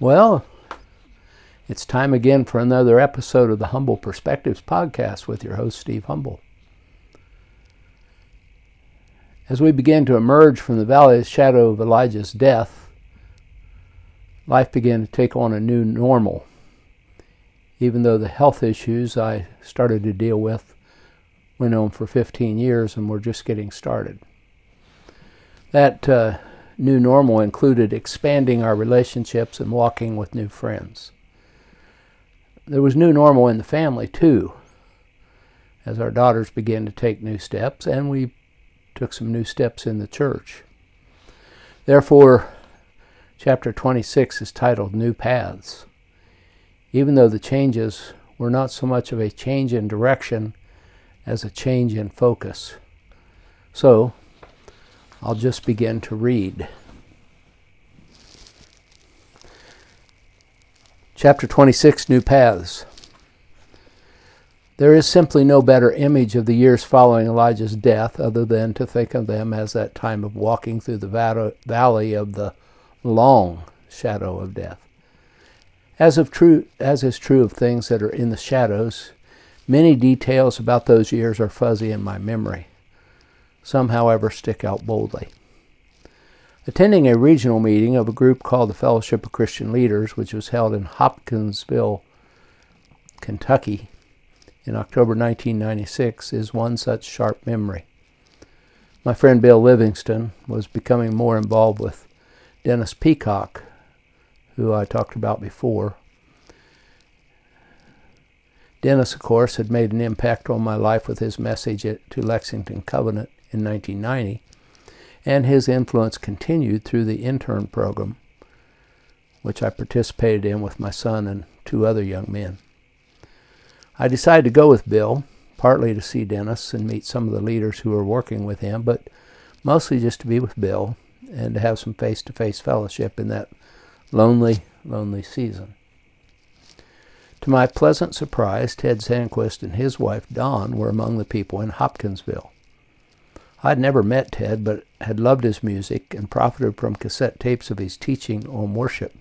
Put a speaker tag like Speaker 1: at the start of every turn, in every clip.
Speaker 1: Well, it's time again for another episode of the Humble Perspectives podcast with your host, Steve Humble. As we begin to emerge from the valley of the shadow of Elijah's death, life began to take on a new normal. Even though the health issues I started to deal with went on for 15 years and were just getting started. That uh, new normal included expanding our relationships and walking with new friends. There was new normal in the family too, as our daughters began to take new steps, and we took some new steps in the church. Therefore, chapter 26 is titled New Paths. Even though the changes were not so much of a change in direction as a change in focus. So, I'll just begin to read. Chapter 26 New Paths. There is simply no better image of the years following Elijah's death other than to think of them as that time of walking through the valley of the long shadow of death. As, of true, as is true of things that are in the shadows, many details about those years are fuzzy in my memory. Some, however, stick out boldly. Attending a regional meeting of a group called the Fellowship of Christian Leaders, which was held in Hopkinsville, Kentucky, in October 1996, is one such sharp memory. My friend Bill Livingston was becoming more involved with Dennis Peacocke, who I talked about before. Dennis, of course, had made an impact on my life with his message to Lexington Covenant in 1990, and his influence continued through the intern program, which I participated in with my son and two other young men. I decided to go with Bill, partly to see Dennis and meet some of the leaders who were working with him, but mostly just to be with Bill and to have some face to face fellowship in that lonely, lonely season. To my pleasant surprise, Ted Sandquist and his wife Dawn were among the people in Hopkinsville. I'd never met Ted, but had loved his music and profited from cassette tapes of his teaching on worship.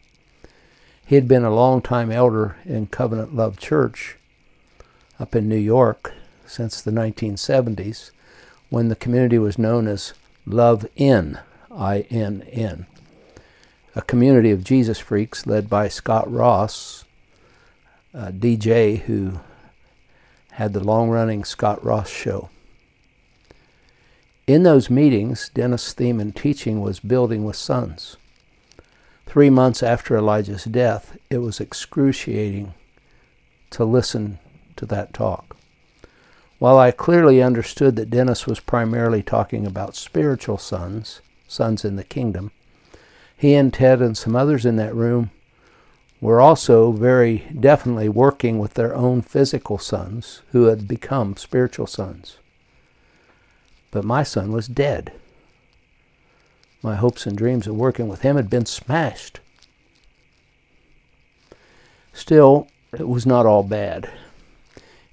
Speaker 1: He had been a long-time elder in Covenant Love Church up in New York since the 1970s, when the community was known as Love Inn, I-N-N, a community of Jesus freaks led by Scott Ross, a DJ who had the long-running Scott Ross show. In those meetings, Dennis' theme and teaching was building with sons. Three months after Elijah's death, it was excruciating to listen to that talk. While I clearly understood that Dennis was primarily talking about spiritual sons, sons in the kingdom, he and Ted and some others in that room were also very definitely working with their own physical sons who had become spiritual sons. But my son was dead. My hopes and dreams of working with him had been smashed. Still, it was not all bad.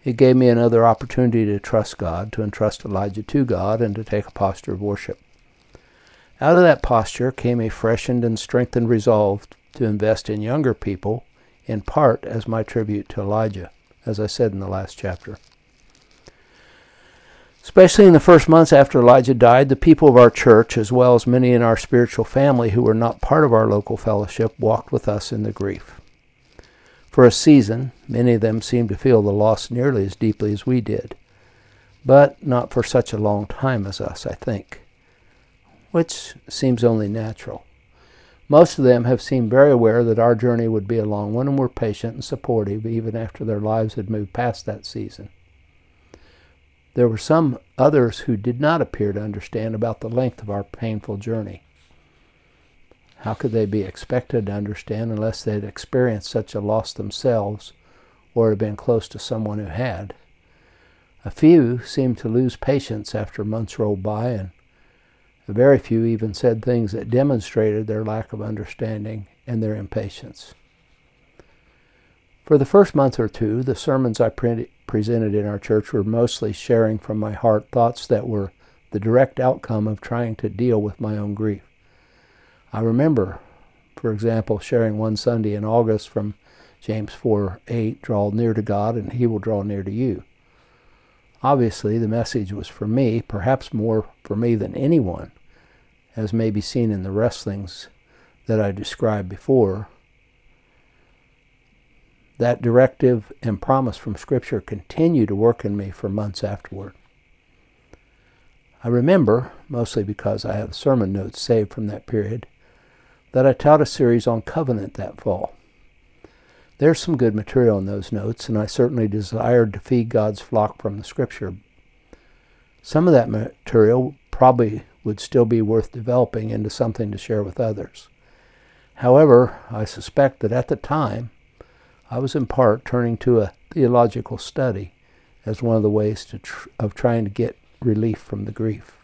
Speaker 1: It gave me another opportunity to trust God, to entrust Elijah to God, and to take a posture of worship. Out of that posture came a freshened and strengthened resolve to invest in younger people, in part as my tribute to Elijah, as I said in the last chapter. Especially in the first months after Elijah died, the people of our church, as well as many in our spiritual family who were not part of our local fellowship, walked with us in the grief. For a season, many of them seemed to feel the loss nearly as deeply as we did, but not for such a long time as us, I think, which seems only natural. Most of them have seemed very aware that our journey would be a long one and were patient and supportive even after their lives had moved past that season. There were some others who did not appear to understand about the length of our painful journey. How could they be expected to understand unless they had experienced such a loss themselves or had been close to someone who had? A few seemed to lose patience after months rolled by, and a very few even said things that demonstrated their lack of understanding and their impatience. For the first month or two, the sermons I printed, presented in our church were mostly sharing from my heart thoughts that were the direct outcome of trying to deal with my own grief. I remember For example, sharing one Sunday in August from James 4 8, draw near to God and he will draw near to you. Obviously, the message was for me, perhaps more for me than anyone, as may be seen in the wrestlings that I described before. That directive and promise from Scripture continue to work in me for months afterward. I remember, mostly because I have sermon notes saved from that period, that I taught a series on covenant that fall. There's some good material in those notes, and I certainly desired to feed God's flock from the Scripture. Some of that material probably would still be worth developing into something to share with others. However, I suspect that at the time, I was in part turning to a theological study as one of the ways tr- of trying to get relief from the grief.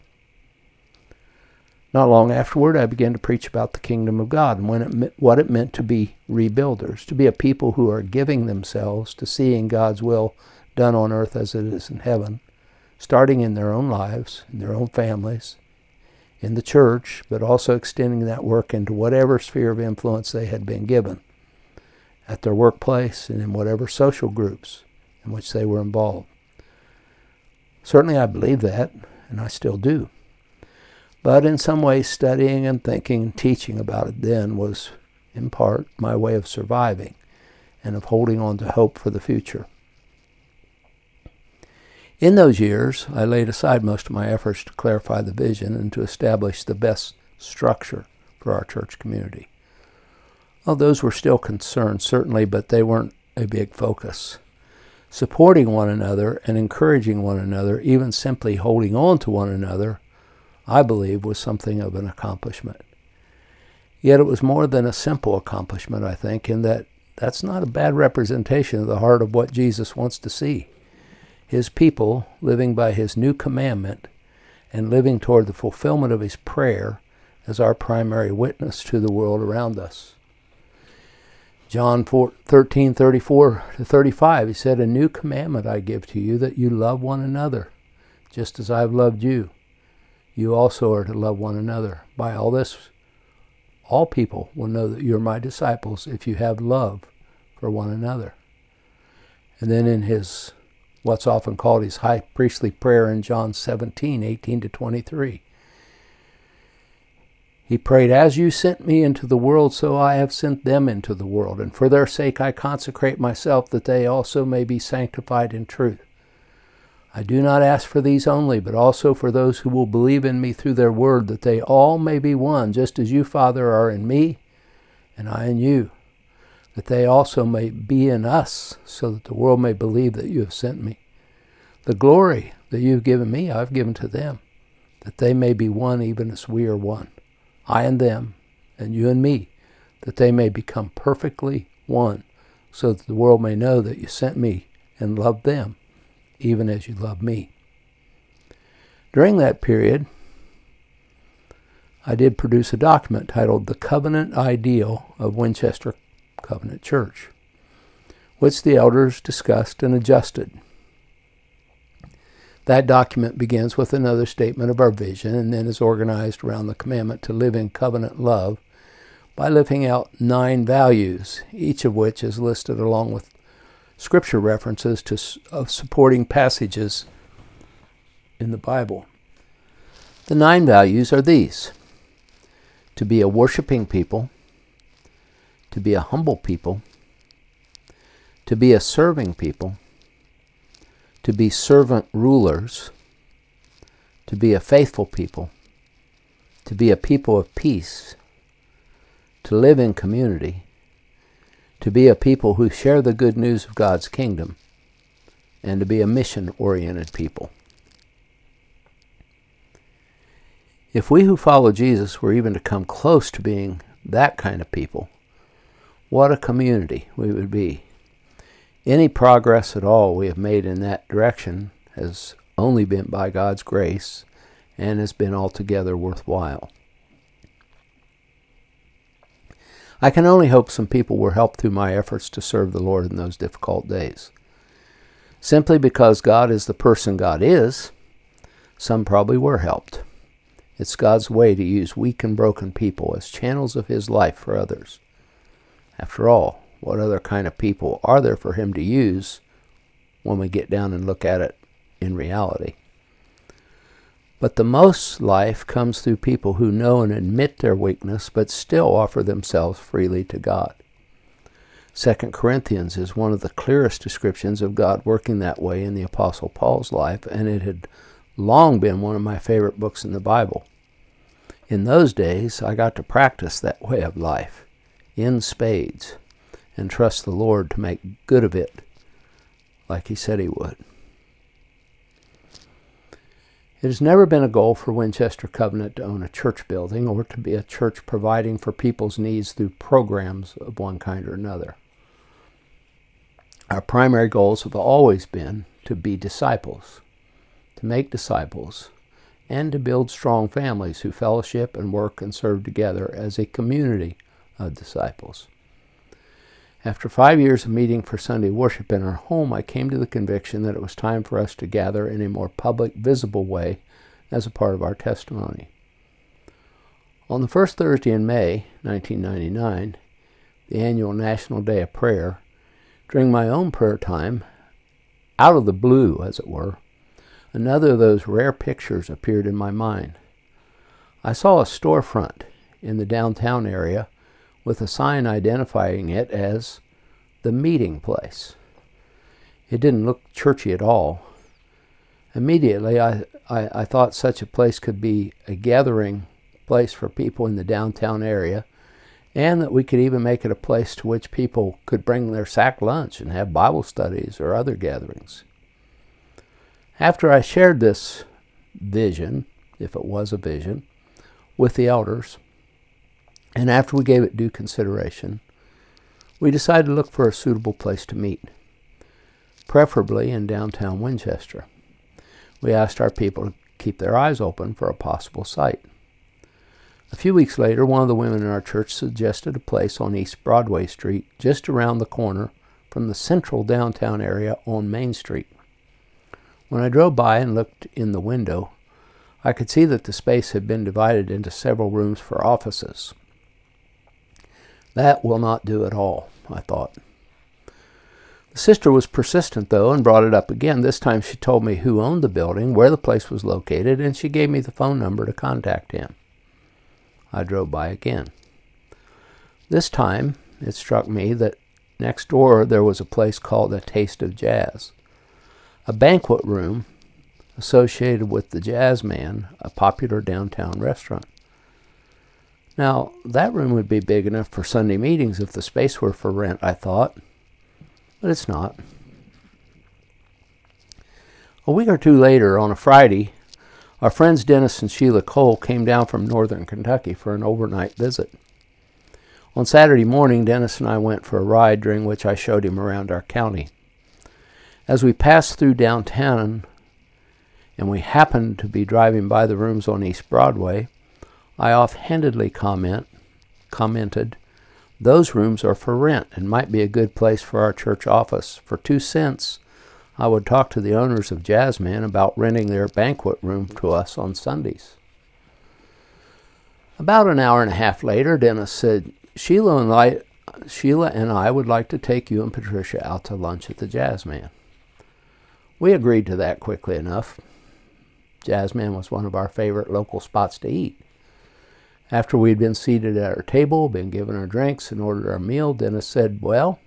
Speaker 1: Not long afterward, I began to preach about the kingdom of God and it, what it meant to be rebuilders, to be a people who are giving themselves to seeing God's will done on earth as it is in heaven, starting in their own lives, in their own families, in the church, but also extending that work into whatever sphere of influence they had been given, at their workplace and in whatever social groups in which they were involved. Certainly, I believe that, and I still do. But in some ways, studying and thinking and teaching about it then was, in part, my way of surviving and of holding on to hope for the future. In those years, I laid aside most of my efforts to clarify the vision and to establish the best structure for our church community. Well, those were still concerns, certainly, but they weren't a big focus supporting one another and encouraging one another, even simply holding on to one another, I believe was something of an accomplishment. Yet it was more than a simple accomplishment, I think, in that that's not a bad representation of the heart of what Jesus wants to see. His people living by his new commandment and living toward the fulfillment of his prayer as our primary witness to the world around us. John 4, 13, 34 to 35, he said, A new commandment I give to you, that you love one another, just as I have loved you. You also are to love one another. By all this, all people will know that you're my disciples if you have love for one another. And then in his, what's often called his high priestly prayer in John 17, 18 to 23, he prayed, As you sent me into the world, so I have sent them into the world. And for their sake I consecrate myself, that they also may be sanctified in truth. I do not ask for these only, but also for those who will believe in me through their word, that they all may be one, just as you, Father, are in me, and I in you, that they also may be in us, so that the world may believe that you have sent me. The glory that you have given me, I have given to them, that they may be one even as we are one. I and them, and you and me, that they may become perfectly one, so that the world may know that you sent me and loved them, even as you love me. During that period, I did produce a document titled The Covenant Ideal of Winchester Covenant Church, which the elders discussed and adjusted. That document begins with another statement of our vision and then is organized around the commandment to live in covenant love by living out nine values, each of which is listed along with scripture references to supporting passages in the Bible. The nine values are these to be a worshiping people, to be a humble people, to be a serving people, to be servant rulers, to be a faithful people, to be a people of peace, to live in community, to be a people who share the good news of God's kingdom, and to be a mission oriented people. If we who follow Jesus were even to come close to being that kind of people, what a community we would be any progress at all we have made in that direction has only been by God's grace and has been altogether worthwhile. I can only hope some people were helped through my efforts to serve the Lord in those difficult days. Simply because God is the person God is, some probably were helped. It's God's way to use weak and broken people as channels of His life for others. After all, what other kind of people are there for Him to use when we get down and look at it in reality? But the most life comes through people who know and admit their weakness but still offer themselves freely to God. 2 Corinthians is one of the clearest descriptions of God working that way in the Apostle Paul's life, and it had long been one of my favorite books in the Bible. In those days, I got to practice that way of life in spades and trust the Lord to make good of it like He said He would. It has never been a goal for Winchester Covenant to own a church building or to be a church providing for people's needs through programs of one kind or another. Our primary goals have always been to be disciples, to make disciples, and to build strong families who fellowship and work and serve together as a community of disciples. After five years of meeting for Sunday worship in our home, I came to the conviction that it was time for us to gather in a more public, visible way as a part of our testimony. On the first Thursday in May 1999, the annual National Day of Prayer, during my own prayer time, out of the blue, as it were, another of those rare pictures appeared in my mind. I saw a storefront in the downtown area with a sign identifying it as the meeting place. It didn't look churchy at all. Immediately, I, I, I, thought such a place could be a gathering place for people in the downtown area and that we could even make it a place to which people could bring their sack lunch and have Bible studies or other gatherings. After I shared this vision, if it was a vision, with the elders, and after we gave it due consideration, we decided to look for a suitable place to meet, preferably in downtown Winchester. We asked our people to keep their eyes open for a possible site. A few weeks later, one of the women in our church suggested a place on East Broadway Street, just around the corner from the central downtown area on Main Street. When I drove by and looked in the window, I could see that the space had been divided into several rooms for offices. That will not do at all, I thought. The sister was persistent, though, and brought it up again. This time she told me who owned the building, where the place was located, and she gave me the phone number to contact him. I drove by again. This time, it struck me that next door there was a place called A Taste of Jazz, a banquet room associated with the Jazz Man, a popular downtown restaurant. Now, that room would be big enough for Sunday meetings if the space were for rent, I thought, but it's not. A week or two later, on a Friday, our friends Dennis and Sheila Cole came down from northern Kentucky for an overnight visit. On Saturday morning, Dennis and I went for a ride during which I showed him around our county. As we passed through downtown and we happened to be driving by the rooms on East Broadway, I offhandedly comment, commented, Those rooms are for rent and might be a good place for our church office. For two cents, I would talk to the owners of Jazzman about renting their banquet room to us on Sundays. About an hour and a half later, Dennis said, Sheila and I, Sheila and I would like to take you and Patricia out to lunch at the Jazzman. We agreed to that quickly enough. Jazzman was one of our favorite local spots to eat. After we'd been seated at our table, been given our drinks, and ordered our meal, Dennis said, Well,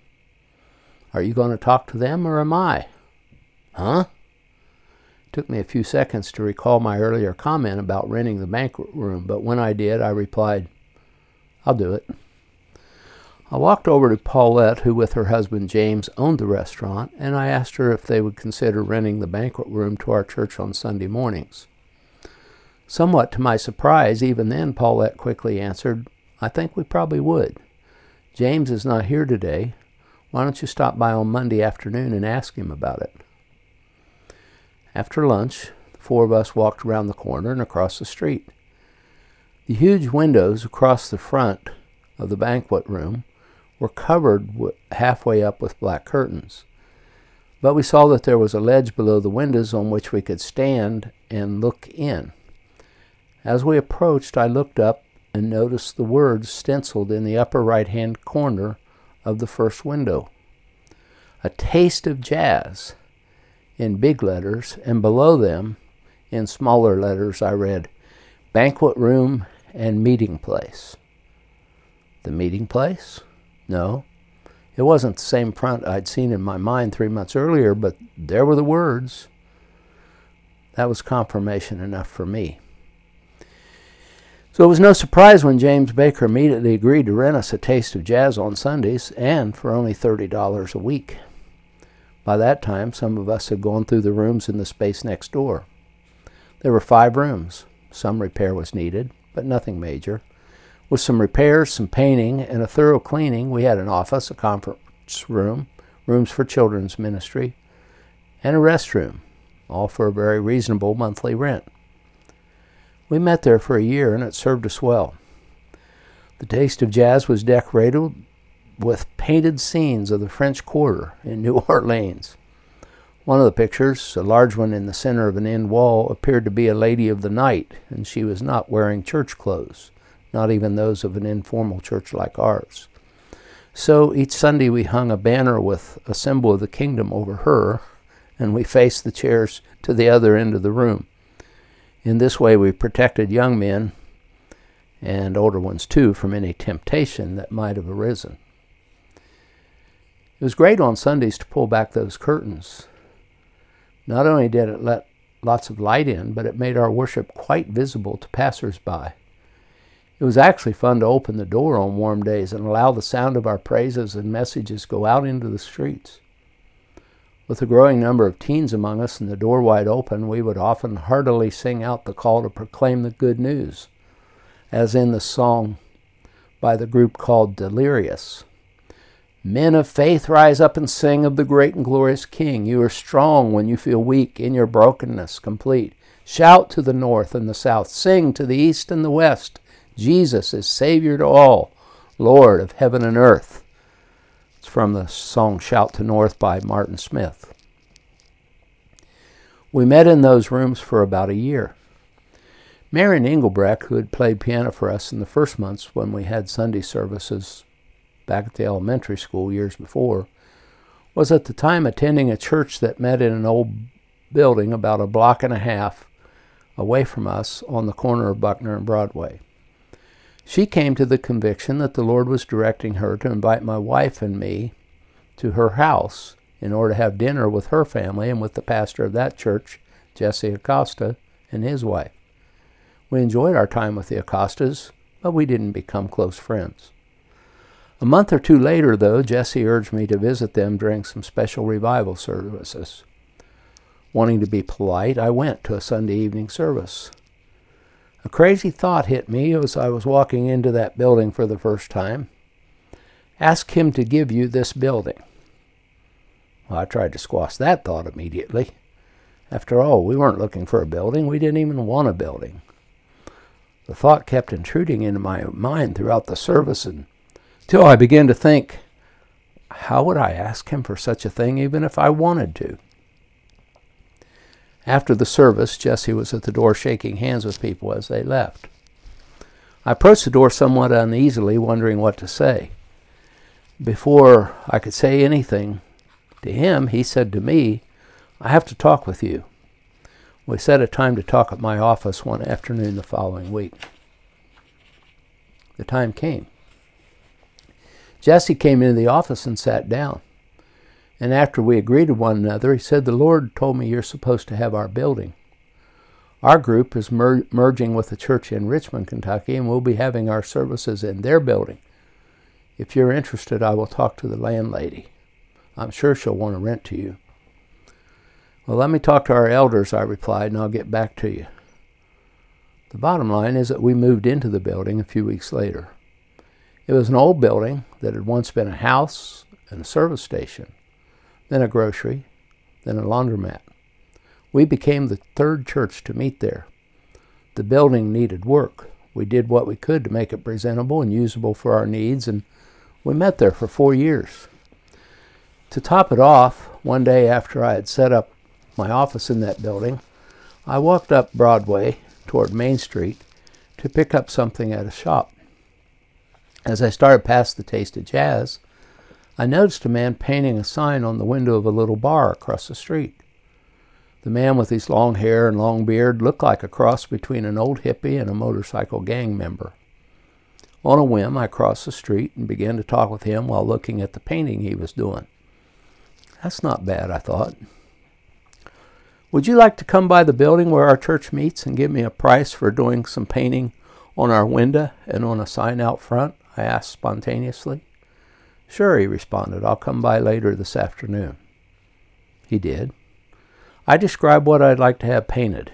Speaker 1: are you going to talk to them or am I? Huh? It took me a few seconds to recall my earlier comment about renting the banquet room, but when I did, I replied, I'll do it. I walked over to Paulette, who with her husband James owned the restaurant, and I asked her if they would consider renting the banquet room to our church on Sunday mornings. Somewhat to my surprise, even then, Paulette quickly answered, I think we probably would. James is not here today. Why don't you stop by on Monday afternoon and ask him about it? After lunch, the four of us walked around the corner and across the street. The huge windows across the front of the banquet room were covered halfway up with black curtains. But we saw that there was a ledge below the windows on which we could stand and look in. As we approached, I looked up and noticed the words stenciled in the upper right hand corner of the first window A Taste of Jazz in big letters, and below them, in smaller letters, I read Banquet Room and Meeting Place. The meeting place? No. It wasn't the same front I'd seen in my mind three months earlier, but there were the words. That was confirmation enough for me. So it was no surprise when James Baker immediately agreed to rent us a taste of jazz on Sundays and for only $30 a week. By that time, some of us had gone through the rooms in the space next door. There were five rooms. Some repair was needed, but nothing major. With some repairs, some painting, and a thorough cleaning, we had an office, a conference room, rooms for children's ministry, and a restroom, all for a very reasonable monthly rent. We met there for a year, and it served us well. The Taste of Jazz was decorated with painted scenes of the French Quarter in New Orleans. One of the pictures, a large one in the center of an end wall, appeared to be a lady of the night, and she was not wearing church clothes not even those of an informal church like ours. So each Sunday we hung a banner with a symbol of the kingdom over her, and we faced the chairs to the other end of the room. In this way, we protected young men and older ones too from any temptation that might have arisen. It was great on Sundays to pull back those curtains. Not only did it let lots of light in, but it made our worship quite visible to passers-by. It was actually fun to open the door on warm days and allow the sound of our praises and messages go out into the streets. With a growing number of teens among us and the door wide open, we would often heartily sing out the call to proclaim the good news, as in the song by the group called Delirious. Men of faith, rise up and sing of the great and glorious King. You are strong when you feel weak, in your brokenness complete. Shout to the north and the south, sing to the east and the west. Jesus is Savior to all, Lord of heaven and earth. From the song Shout to North by Martin Smith. We met in those rooms for about a year. Marion Engelbrecht, who had played piano for us in the first months when we had Sunday services back at the elementary school years before, was at the time attending a church that met in an old building about a block and a half away from us on the corner of Buckner and Broadway. She came to the conviction that the Lord was directing her to invite my wife and me to her house in order to have dinner with her family and with the pastor of that church, Jesse Acosta, and his wife. We enjoyed our time with the Acostas, but we didn't become close friends. A month or two later, though, Jesse urged me to visit them during some special revival services. Wanting to be polite, I went to a Sunday evening service. A crazy thought hit me as I was walking into that building for the first time. Ask him to give you this building. Well, I tried to squash that thought immediately. After all, we weren't looking for a building. We didn't even want a building. The thought kept intruding into my mind throughout the service until I began to think, how would I ask him for such a thing even if I wanted to? After the service, Jesse was at the door shaking hands with people as they left. I approached the door somewhat uneasily, wondering what to say. Before I could say anything to him, he said to me, I have to talk with you. We set a time to talk at my office one afternoon the following week. The time came. Jesse came into the office and sat down. And after we agreed to one another, he said, The Lord told me you're supposed to have our building. Our group is mer- merging with a church in Richmond, Kentucky, and we'll be having our services in their building. If you're interested, I will talk to the landlady. I'm sure she'll want to rent to you. Well, let me talk to our elders, I replied, and I'll get back to you. The bottom line is that we moved into the building a few weeks later. It was an old building that had once been a house and a service station then a grocery, then a laundromat. We became the third church to meet there. The building needed work. We did what we could to make it presentable and usable for our needs, and we met there for four years. To top it off, one day after I had set up my office in that building, I walked up Broadway toward Main Street to pick up something at a shop. As I started past the Taste of Jazz, I noticed a man painting a sign on the window of a little bar across the street. The man with his long hair and long beard looked like a cross between an old hippie and a motorcycle gang member. On a whim, I crossed the street and began to talk with him while looking at the painting he was doing. That's not bad, I thought. Would you like to come by the building where our church meets and give me a price for doing some painting on our window and on a sign out front? I asked spontaneously. Sure, he responded. I'll come by later this afternoon. He did. I described what I'd like to have painted.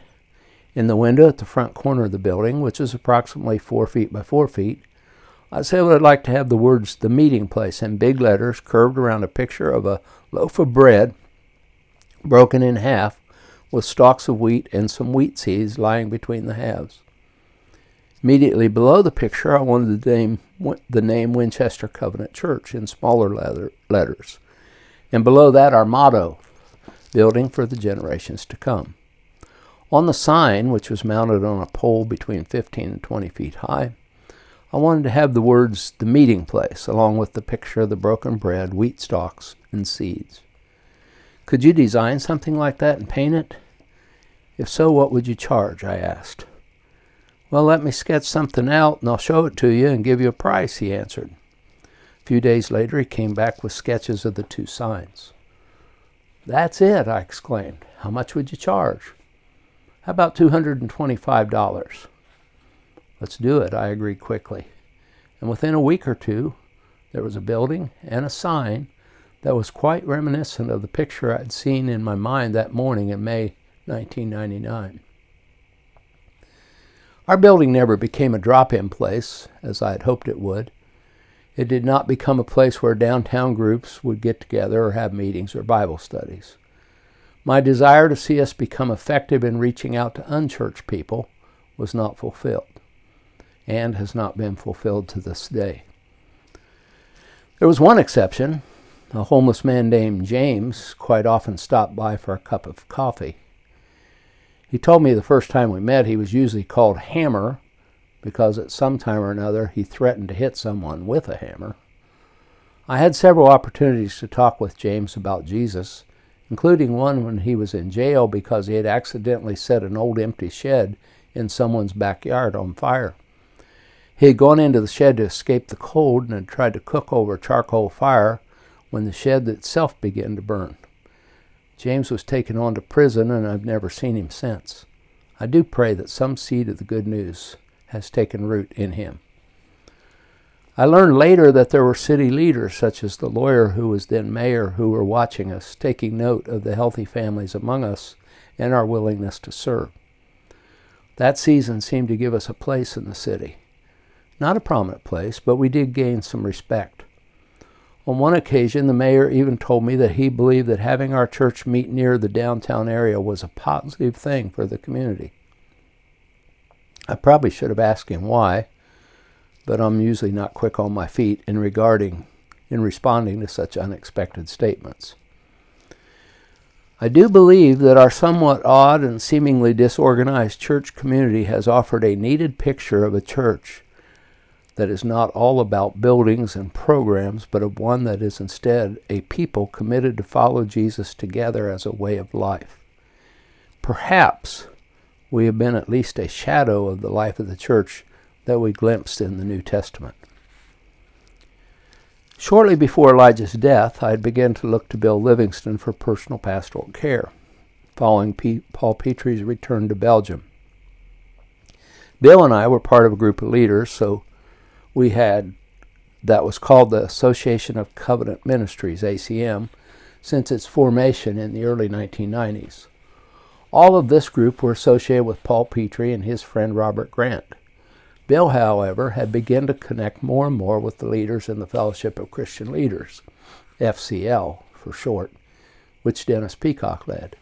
Speaker 1: In the window at the front corner of the building, which is approximately four feet by four feet, I said I'd like to have the words the meeting place in big letters curved around a picture of a loaf of bread broken in half with stalks of wheat and some wheat seeds lying between the halves. Immediately below the picture, I wanted the name, the name Winchester Covenant Church in smaller letter, letters. And below that, our motto, building for the generations to come. On the sign, which was mounted on a pole between 15 and 20 feet high, I wanted to have the words the meeting place, along with the picture of the broken bread, wheat stalks, and seeds. Could you design something like that and paint it? If so, what would you charge? I asked. Well, let me sketch something out and I'll show it to you and give you a price, he answered. A few days later, he came back with sketches of the two signs. That's it, I exclaimed. How much would you charge? How about $225? Let's do it, I agreed quickly. And within a week or two, there was a building and a sign that was quite reminiscent of the picture I'd seen in my mind that morning in May 1999. Our building never became a drop in place, as I had hoped it would. It did not become a place where downtown groups would get together or have meetings or Bible studies. My desire to see us become effective in reaching out to unchurched people was not fulfilled and has not been fulfilled to this day. There was one exception. A homeless man named James quite often stopped by for a cup of coffee. He told me the first time we met he was usually called Hammer because at some time or another he threatened to hit someone with a hammer. I had several opportunities to talk with James about Jesus, including one when he was in jail because he had accidentally set an old empty shed in someone's backyard on fire. He had gone into the shed to escape the cold and had tried to cook over a charcoal fire when the shed itself began to burn. James was taken on to prison, and I've never seen him since. I do pray that some seed of the good news has taken root in him. I learned later that there were city leaders, such as the lawyer who was then mayor, who were watching us, taking note of the healthy families among us and our willingness to serve. That season seemed to give us a place in the city. Not a prominent place, but we did gain some respect. On one occasion, the mayor even told me that he believed that having our church meet near the downtown area was a positive thing for the community. I probably should have asked him why, but I'm usually not quick on my feet in regarding in responding to such unexpected statements. I do believe that our somewhat odd and seemingly disorganized church community has offered a needed picture of a church that is not all about buildings and programs, but of one that is instead a people committed to follow Jesus together as a way of life. Perhaps we have been at least a shadow of the life of the church that we glimpsed in the New Testament. Shortly before Elijah's death, I had begun to look to Bill Livingston for personal pastoral care, following P- Paul Petrie's return to Belgium. Bill and I were part of a group of leaders, so we had that was called the Association of Covenant Ministries, ACM, since its formation in the early 1990s. All of this group were associated with Paul Petrie and his friend Robert Grant. Bill, however, had begun to connect more and more with the leaders in the Fellowship of Christian Leaders, FCL for short, which Dennis Peacocke led.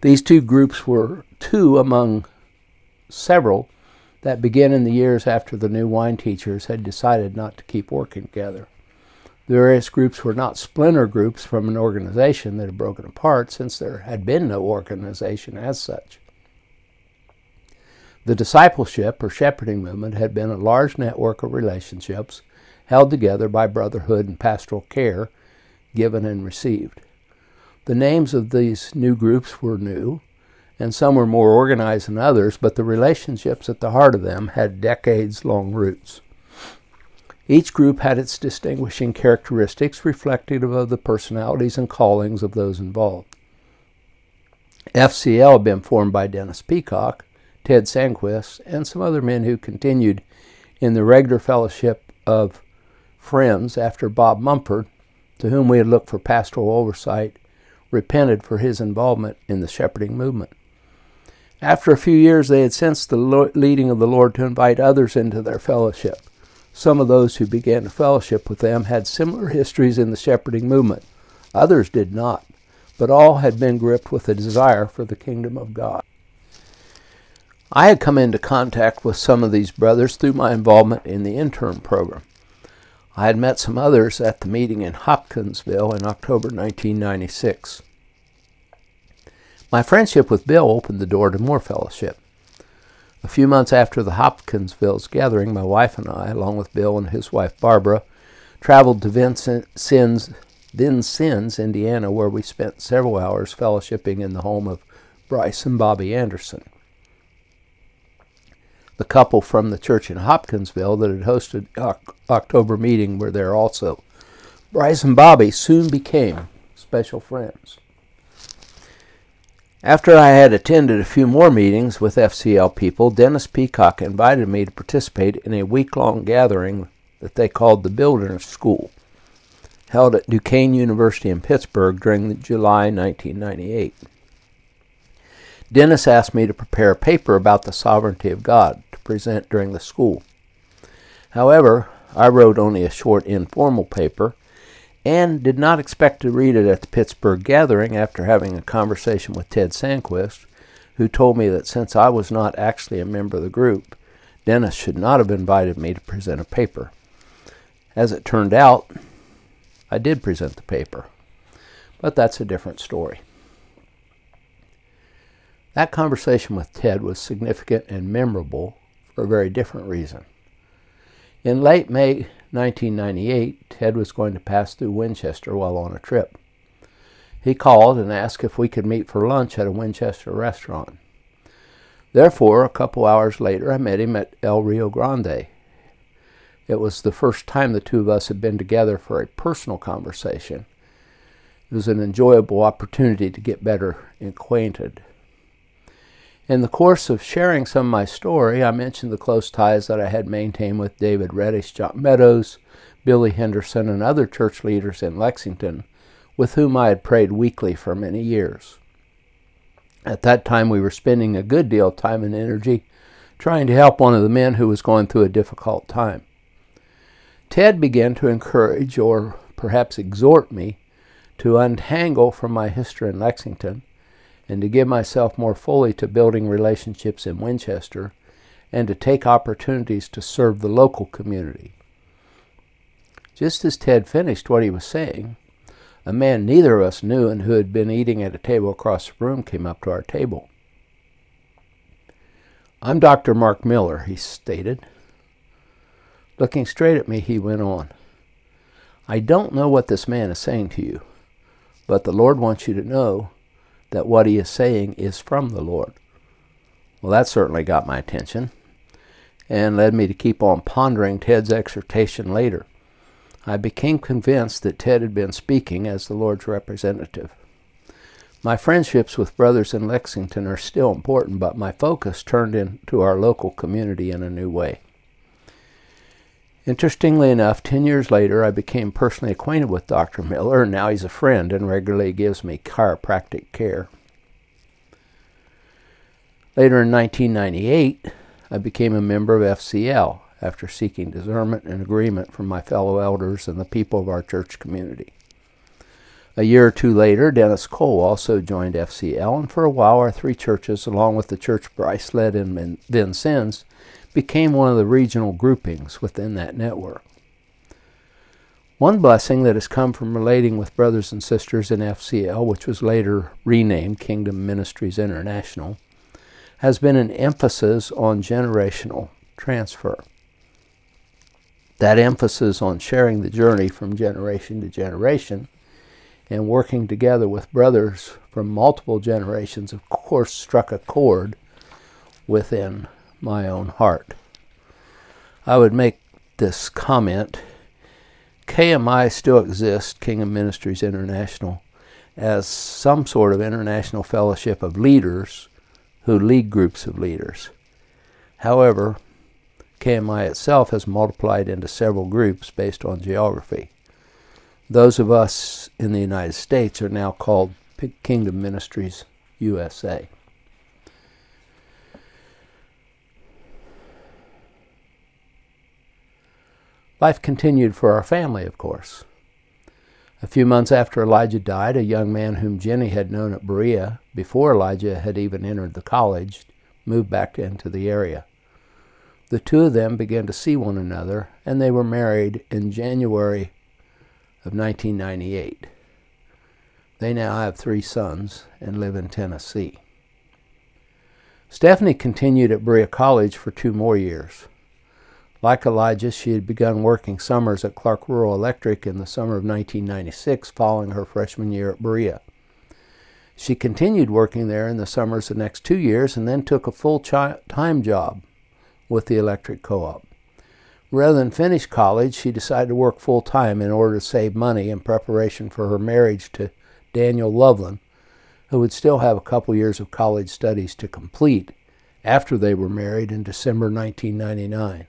Speaker 1: These two groups were two among several that began in the years after the new wine teachers had decided not to keep working together. The various groups were not splinter groups from an organization that had broken apart since there had been no organization as such. The discipleship or shepherding movement had been a large network of relationships held together by brotherhood and pastoral care given and received. The names of these new groups were new, and some were more organized than others, but the relationships at the heart of them had decades long roots. Each group had its distinguishing characteristics reflective of the personalities and callings of those involved. FCL had been formed by Dennis Peacocke, Ted Sandquist, and some other men who continued in the regular fellowship of friends after Bob Mumford, to whom we had looked for pastoral oversight, repented for his involvement in the shepherding movement. After a few years, they had sensed the leading of the Lord to invite others into their fellowship. Some of those who began to fellowship with them had similar histories in the shepherding movement. Others did not, but all had been gripped with a desire for the kingdom of God. I had come into contact with some of these brothers through my involvement in the intern program. I had met some others at the meeting in Hopkinsville in October 1996. My friendship with Bill opened the door to more fellowship. A few months after the Hopkinsville's gathering, my wife and I, along with Bill and his wife Barbara, traveled to Vincennes, Vincennes, Indiana, where we spent several hours fellowshipping in the home of Bryce and Bobby Anderson. The couple from the church in Hopkinsville that had hosted October meeting were there also. Bryce and Bobby soon became special friends. After I had attended a few more meetings with FCL people, Dennis Peacocke invited me to participate in a week long gathering that they called the Builders School, held at Duquesne University in Pittsburgh during July 1998. Dennis asked me to prepare a paper about the sovereignty of God to present during the school. However, I wrote only a short informal paper and did not expect to read it at the Pittsburgh gathering after having a conversation with Ted Sandquist, who told me that since I was not actually a member of the group, Dennis should not have invited me to present a paper. As it turned out, I did present the paper, but that's a different story. That conversation with Ted was significant and memorable for a very different reason. In late May 1998, Ted was going to pass through Winchester while on a trip. He called and asked if we could meet for lunch at a Winchester restaurant. Therefore, a couple hours later, I met him at El Rio Grande. It was the first time the two of us had been together for a personal conversation. It was an enjoyable opportunity to get better acquainted. In the course of sharing some of my story, I mentioned the close ties that I had maintained with David Reddish, John Meadows, Billy Henderson, and other church leaders in Lexington with whom I had prayed weekly for many years. At that time, we were spending a good deal of time and energy trying to help one of the men who was going through a difficult time. Ted began to encourage, or perhaps exhort me, to untangle from my history in Lexington and to give myself more fully to building relationships in Winchester and to take opportunities to serve the local community. Just as Ted finished what he was saying, a man neither of us knew and who had been eating at a table across the room came up to our table. I'm Dr. Mark Miller, he stated. Looking straight at me, he went on. I don't know what this man is saying to you, but the Lord wants you to know that what he is saying is from the Lord. Well, that certainly got my attention and led me to keep on pondering Ted's exhortation later. I became convinced that Ted had been speaking as the Lord's representative. My friendships with brothers in Lexington are still important, but my focus turned into our local community in a new way. Interestingly enough, 10 years later, I became personally acquainted with Dr. Miller, and now he's a friend and regularly gives me chiropractic care. Later in 1998, I became a member of FCL after seeking discernment and agreement from my fellow elders and the people of our church community. A year or two later, Dennis Cole also joined FCL, and for a while, our three churches, along with the church Bryce led in Vincennes, became one of the regional groupings within that network. One blessing that has come from relating with brothers and sisters in FCL, which was later renamed Kingdom Ministries International, has been an emphasis on generational transfer. That emphasis on sharing the journey from generation to generation and working together with brothers from multiple generations, of course, struck a chord within my own heart. I would make this comment KMI still exists, Kingdom Ministries International, as some sort of international fellowship of leaders who lead groups of leaders. However, KMI itself has multiplied into several groups based on geography. Those of us in the United States are now called Kingdom Ministries USA. Life continued for our family, of course. A few months after Elijah died, a young man whom Jenny had known at Berea before Elijah had even entered the college moved back into the area. The two of them began to see one another, and they were married in January of 1998. They now have three sons and live in Tennessee. Stephanie continued at Berea College for two more years. Like Elijah, she had begun working summers at Clark Rural Electric in the summer of 1996 following her freshman year at Berea. She continued working there in the summers the next two years and then took a full time job with the electric co op. Rather than finish college, she decided to work full time in order to save money in preparation for her marriage to Daniel Loveland, who would still have a couple years of college studies to complete after they were married in December 1999.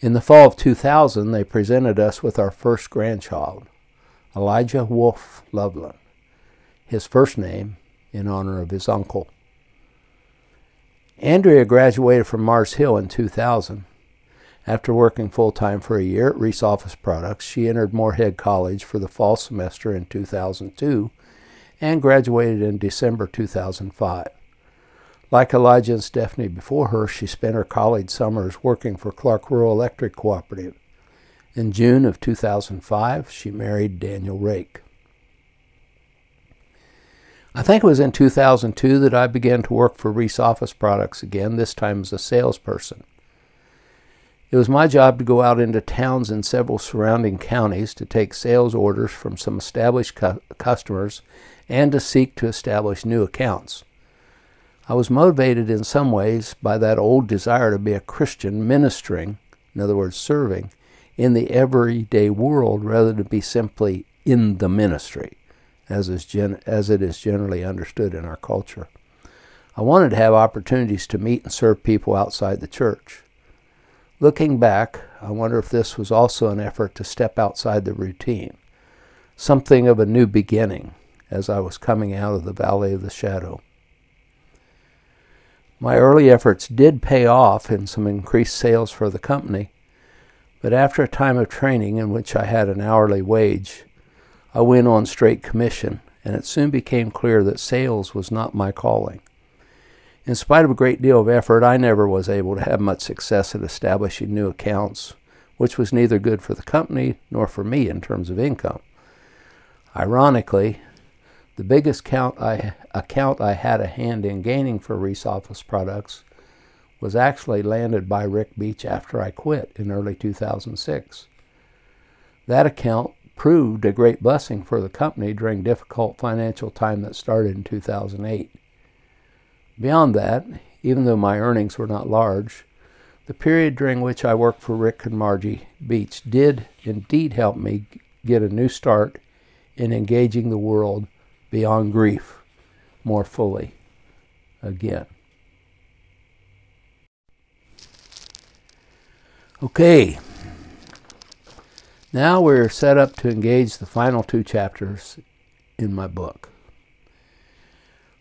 Speaker 1: In the fall of 2000, they presented us with our first grandchild, Elijah Wolf Loveland, his first name in honor of his uncle. Andrea graduated from Mars Hill in 2000. After working full time for a year at Reese Office Products, she entered Morehead College for the fall semester in 2002 and graduated in December 2005. Like Elijah and Stephanie before her, she spent her college summers working for Clark Rural Electric Cooperative. In June of 2005, she married Daniel Rake. I think it was in 2002 that I began to work for Reese Office Products again, this time as a salesperson. It was my job to go out into towns in several surrounding counties to take sales orders from some established cu- customers and to seek to establish new accounts. I was motivated in some ways by that old desire to be a Christian ministering, in other words, serving, in the everyday world rather than be simply in the ministry, as, is gen- as it is generally understood in our culture. I wanted to have opportunities to meet and serve people outside the church. Looking back, I wonder if this was also an effort to step outside the routine, something of a new beginning as I was coming out of the valley of the shadow. My early efforts did pay off in some increased sales for the company, but after a time of training in which I had an hourly wage, I went on straight commission, and it soon became clear that sales was not my calling. In spite of a great deal of effort, I never was able to have much success at establishing new accounts, which was neither good for the company nor for me in terms of income. Ironically, the biggest count I, account I had a hand in gaining for Reese Office products was actually landed by Rick Beach after I quit in early 2006. That account proved a great blessing for the company during difficult financial time that started in 2008. Beyond that, even though my earnings were not large, the period during which I worked for Rick and Margie Beach did indeed help me get a new start in engaging the world beyond grief more fully again. Okay, now we're set up to engage the final two chapters in my book.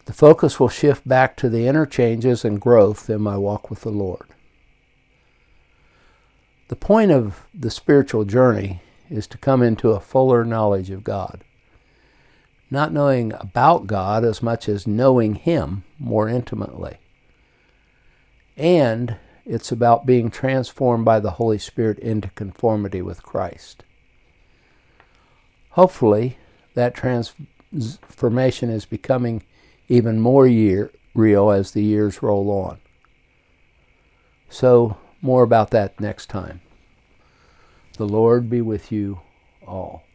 Speaker 1: The focus will shift back to the interchanges and growth in my walk with the Lord. The point of the spiritual journey is to come into a fuller knowledge of God not knowing about God as much as knowing Him more intimately. And it's about being transformed by the Holy Spirit into conformity with Christ. Hopefully, that transformation is becoming even more year, real as the years roll on. So, more about that next time. The Lord be with you all.